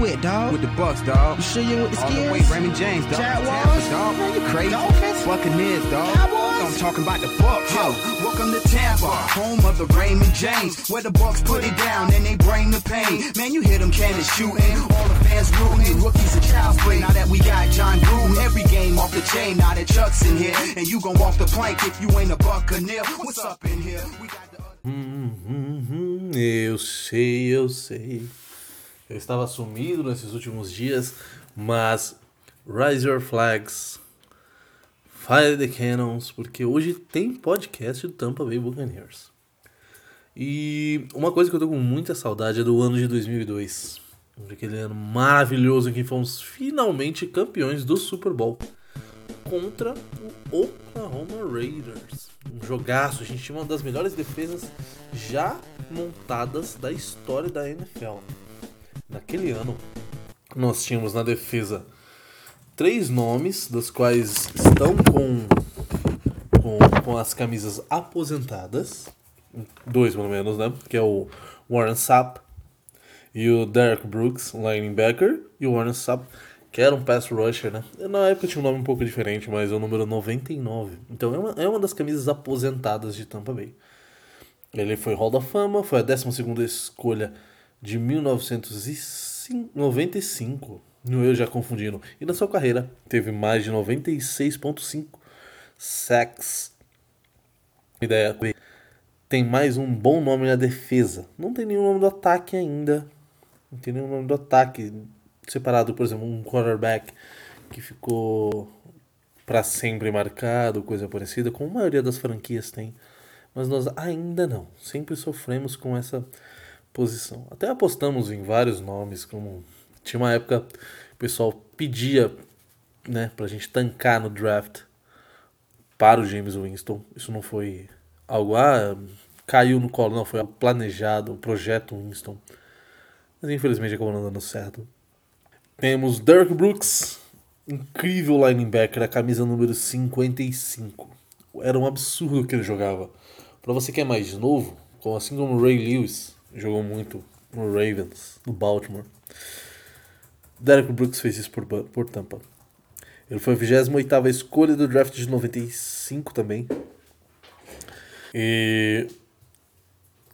with, dog? With the Bucks, dog. You sure you with the All the way, Raymond James, dog. Jaguars? Tampa, dog. Man, you crazy. Dolphins? Buccaneers, dog. Cowboys? I'm talking about the Bucks. Yo, welcome to Tampa, home of the Raymond James, where the Bucks put it down and they bring the pain. Man, you hear them cannons shooting, all the fans rooting, rookies and child's play. Now that we got John Gruden, every game off the chain. Now that Chuck's in here, and you gon' walk the plank if you ain't a Buccaneer. What's up in here? We got the Uhum, eu sei, eu sei. Eu estava sumido nesses últimos dias, mas Rise Your Flags, Fire the Cannons, porque hoje tem podcast do Tampa Bay Buccaneers. E uma coisa que eu tô com muita saudade é do ano de 2002. Aquele ano maravilhoso em que fomos finalmente campeões do Super Bowl contra o Oklahoma Raiders. Um jogaço, a gente tinha uma das melhores defesas já montadas da história da NFL. Naquele ano, nós tínhamos na defesa três nomes, dos quais estão com, com, com as camisas aposentadas. Dois, pelo menos, né? Que é o Warren Sapp e o Derek Brooks, linebacker, e o Warren Sapp, que era um pass rusher, né? Na época tinha um nome um pouco diferente, mas é o número 99. Então é uma, é uma das camisas aposentadas de Tampa Bay. Ele foi Hall da Fama, foi a 12 escolha de 1995. Eu já confundindo. E na sua carreira teve mais de 96,5 sacks. Ideia. Tem mais um bom nome na defesa. Não tem nenhum nome do ataque ainda. Não tem nenhum nome do ataque separado, por exemplo, um quarterback que ficou para sempre marcado, coisa parecida, como a maioria das franquias tem. Mas nós ainda não. Sempre sofremos com essa posição. Até apostamos em vários nomes, como tinha uma época o pessoal pedia, né, pra gente tancar no draft para o James Winston. Isso não foi algo ah, caiu no colo, não, foi planejado, o projeto Winston. Mas infelizmente acabou não dando certo. Temos Dirk Brooks, incrível linebacker, a camisa número 55. Era um absurdo que ele jogava. Para você que é mais novo, assim como Ray Lewis, jogou muito no Ravens, no Baltimore. Derek Brooks fez isso por, por Tampa. Ele foi a 28 escolha do draft de 95 também. E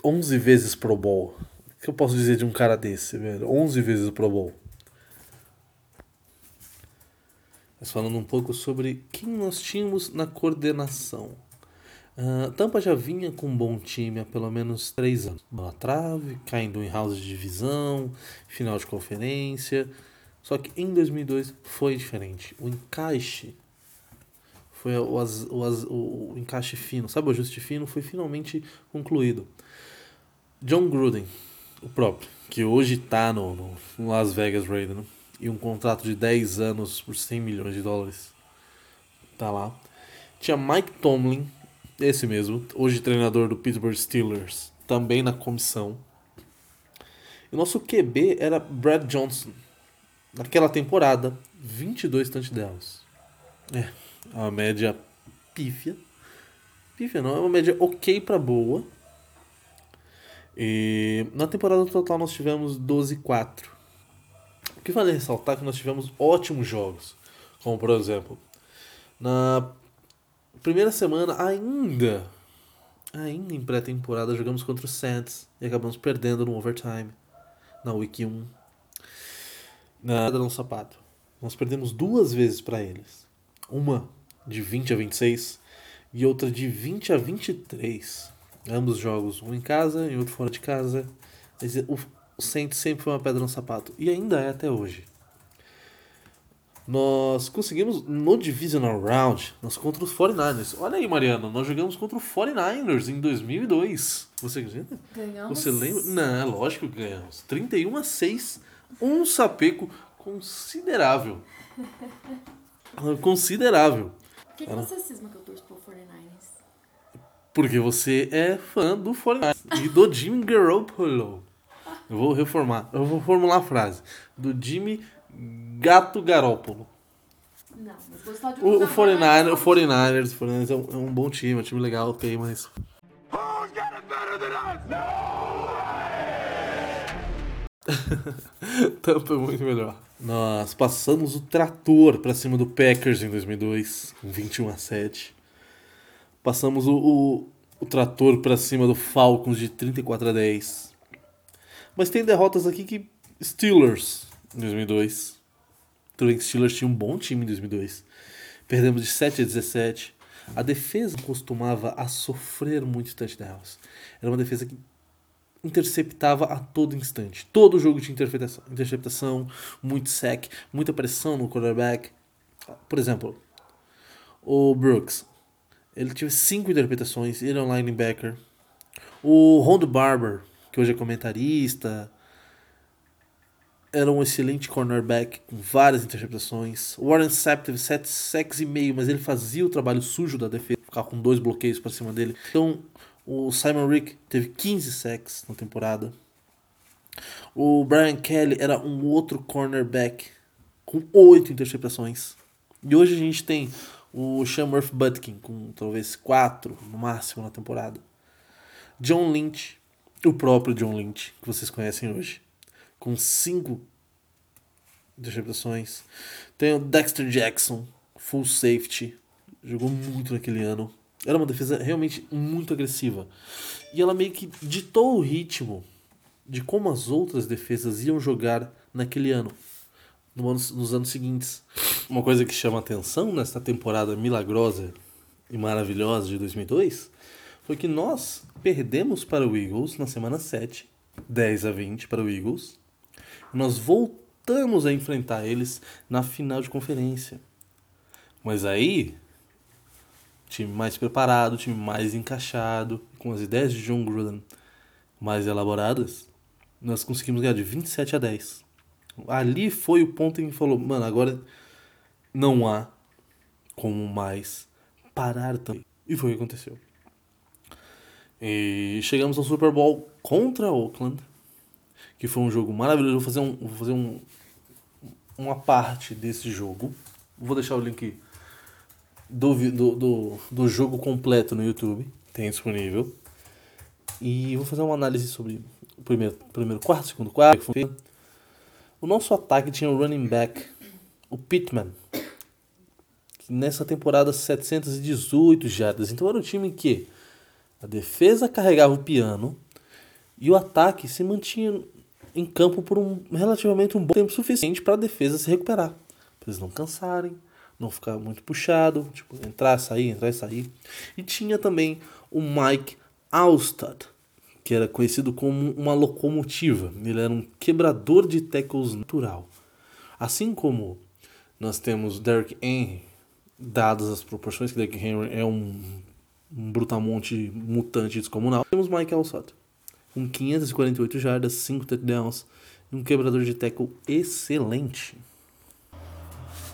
11 vezes Pro Bowl. O que eu posso dizer de um cara desse, velho? 11 vezes Pro Bowl. Mas falando um pouco sobre quem nós tínhamos na coordenação. Uh, Tampa já vinha com um bom time há pelo menos três anos. Na trave, caindo em house de divisão, final de conferência. Só que em 2002 foi diferente. O encaixe foi o, o, o, o encaixe fino, sabe o ajuste fino foi finalmente concluído. John Gruden, o próprio, que hoje está no, no, Las Vegas Raiders, né? e um contrato de 10 anos por 100 milhões de dólares. Tá lá. Tinha Mike Tomlin, esse mesmo, hoje treinador do Pittsburgh Steelers, também na comissão. E nosso QB era Brad Johnson. Naquela temporada, 22 touchdowns. É, uma média pífia. Pífia não, é uma média ok para boa. E na temporada total nós tivemos 12-4. O que vale ressaltar é que nós tivemos ótimos jogos. Como por exemplo, na primeira semana ainda, ainda em pré-temporada, jogamos contra o Saints e acabamos perdendo no overtime na Week 1. Na no sapato. Nós perdemos duas vezes para eles. Uma de 20 a 26 e outra de 20 a 23. Ambos jogos, um em casa e outro fora de casa. O Saints sempre foi uma pedra no sapato. E ainda é até hoje. Nós conseguimos no Divisional Round, nós contra os 49ers. Olha aí, Mariana, nós jogamos contra o 49ers em 2002. Você acredita? Ganhamos? Você lembra? Não, é lógico que ganhamos. 31 a 6, um sapeco considerável. considerável. Por que, que você cisma que eu torço pro 49ers? Porque você é fã do 49ers e do Jimmy Garoppolo. Eu vou reformar, eu vou formular a frase. Do Jimmy Gato Garópolo. Não, mas gostar de O, o jogador 49ers, é o 49ers, o 49ers é um, é um bom time, é um time legal, ok, mas. Tampa é muito melhor. Nós passamos o trator para cima do Packers em 2002, com 21 a 7. Passamos o, o, o trator para cima do Falcons de 34 a 10. Mas tem derrotas aqui que Steelers em 2002. Tudo bem que Steelers tinha um bom time em 2002. Perdemos de 7 a 17. A defesa costumava a sofrer muitos touchdowns. Era uma defesa que interceptava a todo instante. Todo jogo tinha interceptação, interceptação muito sec, muita pressão no quarterback. Por exemplo, o Brooks. Ele teve cinco interpretações, ele é um linebacker. O Rondo Barber, que hoje é comentarista, era um excelente cornerback com várias interceptações. Warren Sapp teve 7 sacks e meio, mas ele fazia o trabalho sujo da defesa, ficar com dois bloqueios para cima dele. Então, o Simon Rick teve 15 sacks na temporada. O Brian Kelly era um outro cornerback com 8 interceptações. E hoje a gente tem o Shamworth Butkin com talvez 4 no máximo na temporada. John Lynch, o próprio John Lynch, que vocês conhecem hoje com cinco interceptações. Tem o Dexter Jackson, full safety, jogou muito naquele ano. Era uma defesa realmente muito agressiva. E ela meio que ditou o ritmo de como as outras defesas iam jogar naquele ano, nos anos seguintes. Uma coisa que chama atenção nesta temporada milagrosa e maravilhosa de 2002 foi que nós perdemos para o Eagles na semana 7, 10 a 20 para o Eagles, nós voltamos a enfrentar eles na final de conferência. Mas aí, time mais preparado, time mais encaixado, com as ideias de John Gruden mais elaboradas, nós conseguimos ganhar de 27 a 10. Ali foi o ponto em que falou, mano, agora não há como mais parar também. E foi o que aconteceu. E chegamos ao Super Bowl contra Oakland que foi um jogo maravilhoso. Vou fazer, um, vou fazer um, uma parte desse jogo. Vou deixar o link do, do, do, do jogo completo no YouTube, tem disponível. E vou fazer uma análise sobre o primeiro, primeiro quarto, segundo quarto. O nosso ataque tinha o running back, o Pittman, que nessa temporada 718 jardas. Então era um time que a defesa carregava o piano e o ataque se mantinha em campo por um relativamente um bom tempo suficiente para a defesa se recuperar. Para eles não cansarem, não ficar muito puxado, tipo, entrar, sair, entrar e sair. E tinha também o Mike Alstad, que era conhecido como uma locomotiva. Ele era um quebrador de tackles natural. Assim como nós temos Derrick Henry, dadas as proporções que Derrick Henry é um, um brutamonte mutante descomunal, temos Mike Alstad com 548 jardas, 5 touchdowns e um quebrador de tackle excelente.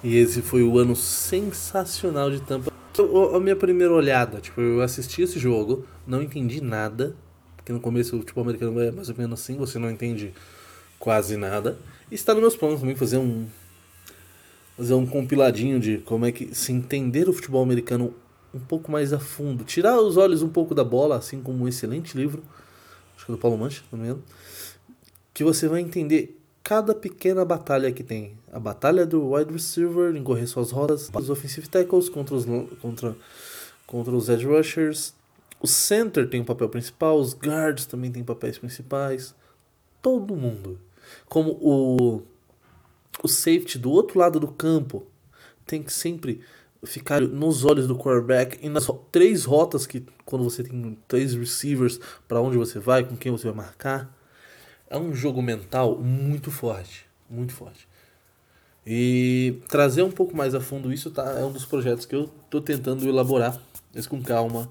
E esse foi o ano sensacional de Tampa. A minha primeira olhada, tipo, eu assisti esse jogo, não entendi nada, porque no começo o futebol americano é mais ou menos assim, você não entende quase nada. E está nos meus planos também fazer um fazer um compiladinho de como é que se entender o futebol americano um pouco mais a fundo, tirar os olhos um pouco da bola, assim como um excelente livro acho que é do Paulo Mancha, não me engano, que você vai entender cada pequena batalha que tem. A batalha do wide receiver em correr suas rodas, os offensive tackles contra os, contra, contra os edge rushers. O center tem um papel principal, os guards também têm papéis principais. Todo mundo. Como o, o safety do outro lado do campo tem que sempre ficar nos olhos do quarterback e nas três rotas que quando você tem três receivers para onde você vai, com quem você vai marcar. É um jogo mental muito forte, muito forte. E trazer um pouco mais a fundo isso tá, é um dos projetos que eu estou tentando elaborar, mas com calma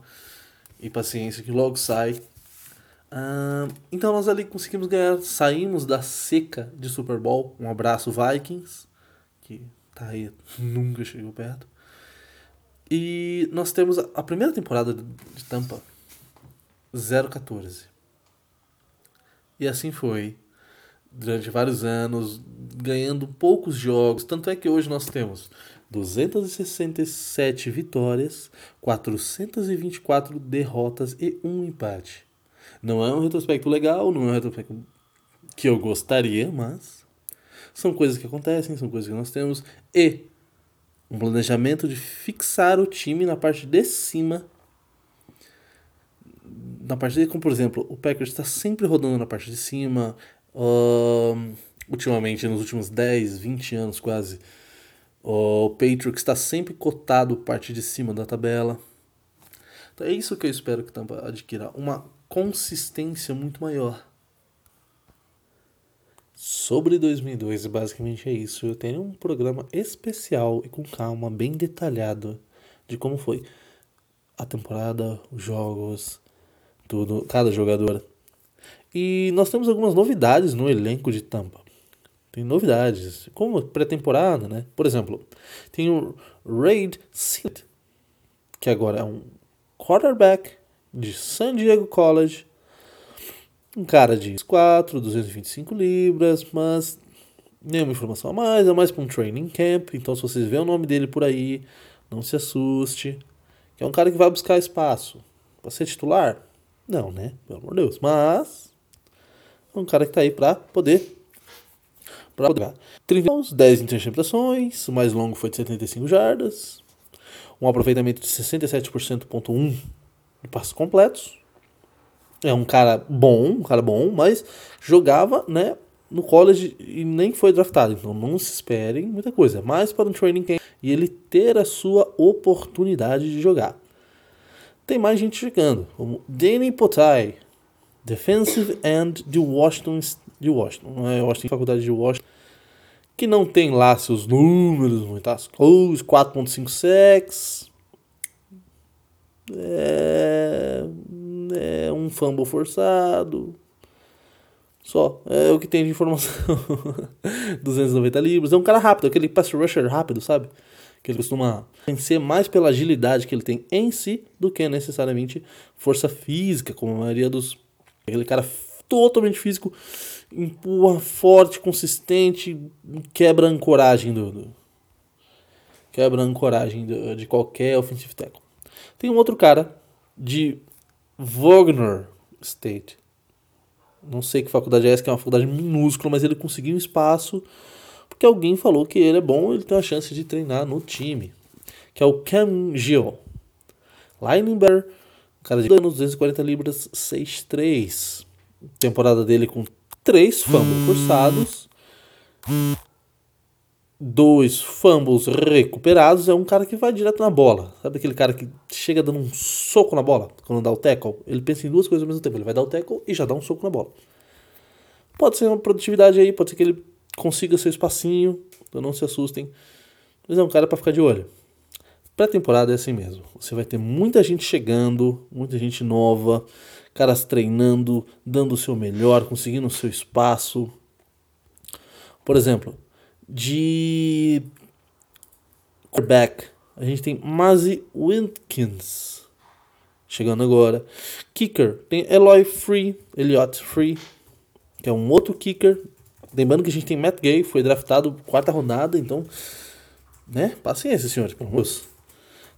e paciência, que logo sai. Então nós ali conseguimos ganhar, saímos da seca de Super Bowl. Um abraço Vikings, que tá aí, nunca chegou perto. E nós temos a primeira temporada de Tampa 014. E assim foi. Durante vários anos, ganhando poucos jogos. Tanto é que hoje nós temos 267 vitórias, 424 derrotas e um empate. Não é um retrospecto legal, não é um retrospecto que eu gostaria, mas são coisas que acontecem, são coisas que nós temos. E um planejamento de fixar o time na parte de cima. Na parte de, como por exemplo, o Packers está sempre rodando na parte de cima. Uh, ultimamente, nos últimos 10, 20 anos quase, o Patriots está sempre cotado parte de cima da tabela. Então é isso que eu espero que Tampa adquira, uma consistência muito maior. Sobre 2002, basicamente é isso. Eu tenho um programa especial e com calma, bem detalhado de como foi a temporada, os jogos, tudo, cada jogador. E nós temos algumas novidades no elenco de Tampa. Tem novidades, como pré-temporada, né? Por exemplo, tem o Raid Sid, que agora é um quarterback de San Diego College um cara de 4, 225 libras, mas nenhuma informação a mais, é mais para um training camp. Então, se vocês verem o nome dele por aí, não se assuste. Que é um cara que vai buscar espaço. Para ser titular? Não, né? Pelo amor de Deus. Mas é um cara que tá aí para poder. Para poder. 30 10 interceptações, o mais longo foi de 75 jardas. Um aproveitamento de 67,1% de passos completos é um cara bom, um cara bom, mas jogava, né, no college e nem foi draftado. Então não se esperem muita coisa. Mais para um training camp e ele ter a sua oportunidade de jogar. Tem mais gente chegando, como Danny Potai, defensive end de Washington, de Washington, não é Washington, faculdade de Washington, que não tem lá seus números, muitas coisas, 4.5 sacks. É é um fumble forçado. Só. É o que tem de informação. 290 libras. É um cara rápido, aquele pass rusher rápido, sabe? Que ele costuma vencer mais pela agilidade que ele tem em si do que necessariamente força física, como a maioria dos. Aquele cara totalmente físico, empurra forte, consistente, quebra a ancoragem do. do quebra a ancoragem do, de qualquer offensive tackle. Tem um outro cara de Wagner State. Não sei que faculdade é essa, que é uma faculdade minúscula, mas ele conseguiu espaço porque alguém falou que ele é bom ele tem a chance de treinar no time. Que é o Cam Gio. Linebacker, cara de anos, 240 libras, 6'3". Temporada dele com 3 fumbles forçados dois fumbles recuperados, é um cara que vai direto na bola. Sabe aquele cara que chega dando um soco na bola quando dá o tackle? Ele pensa em duas coisas ao mesmo tempo. Ele vai dar o tackle e já dá um soco na bola. Pode ser uma produtividade aí, pode ser que ele consiga seu espacinho, então não se assustem. Mas é um cara para ficar de olho. Pré-temporada é assim mesmo. Você vai ter muita gente chegando, muita gente nova, caras treinando, dando o seu melhor, conseguindo o seu espaço. Por exemplo, de quarterback, a gente tem Mazzy Wilkins chegando agora. Kicker, tem Eloy Free, Elliot Free, que é um outro kicker. Lembrando que a gente tem Matt Gay, foi draftado quarta rodada, então, né? Paciência, senhores, pelo menos.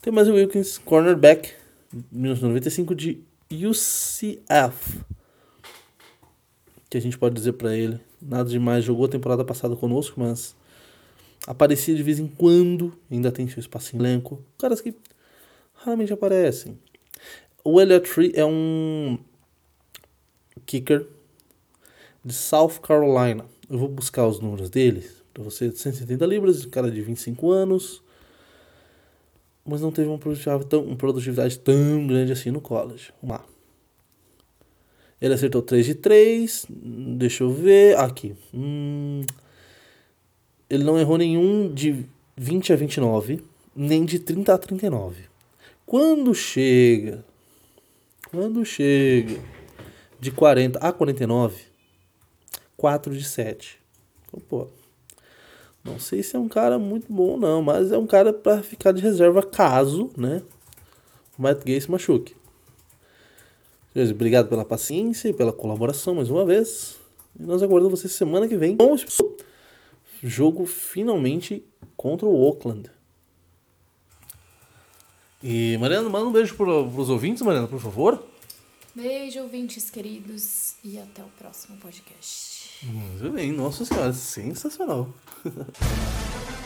Tem Mazzy Wilkins, cornerback, 1995 de UCF. Que a gente pode dizer para ele. Nada demais, jogou a temporada passada conosco, mas aparecia de vez em quando, ainda tem seu em elenco. Caras que raramente aparecem. O Elliot Free é um kicker de South Carolina. Eu vou buscar os números dele para você. 170 libras, cara de 25 anos. Mas não teve uma produtividade tão, uma produtividade tão grande assim no college. Vamos lá. Ele acertou 3 de 3. Deixa eu ver. Aqui. Hum, ele não errou nenhum de 20 a 29, nem de 30 a 39. Quando chega, quando chega de 40 a 49, 4 de 7. Então, pô, não sei se é um cara muito bom não, mas é um cara para ficar de reserva caso, né, o Matt Gay se machuque. Obrigado pela paciência e pela colaboração mais uma vez. E nós aguardamos você semana que vem jogo finalmente contra o Oakland. E, Mariana, manda um beijo para os ouvintes, Mariana, por favor. Beijo, ouvintes queridos, e até o próximo podcast. Muito bem, nossa senhora, sensacional.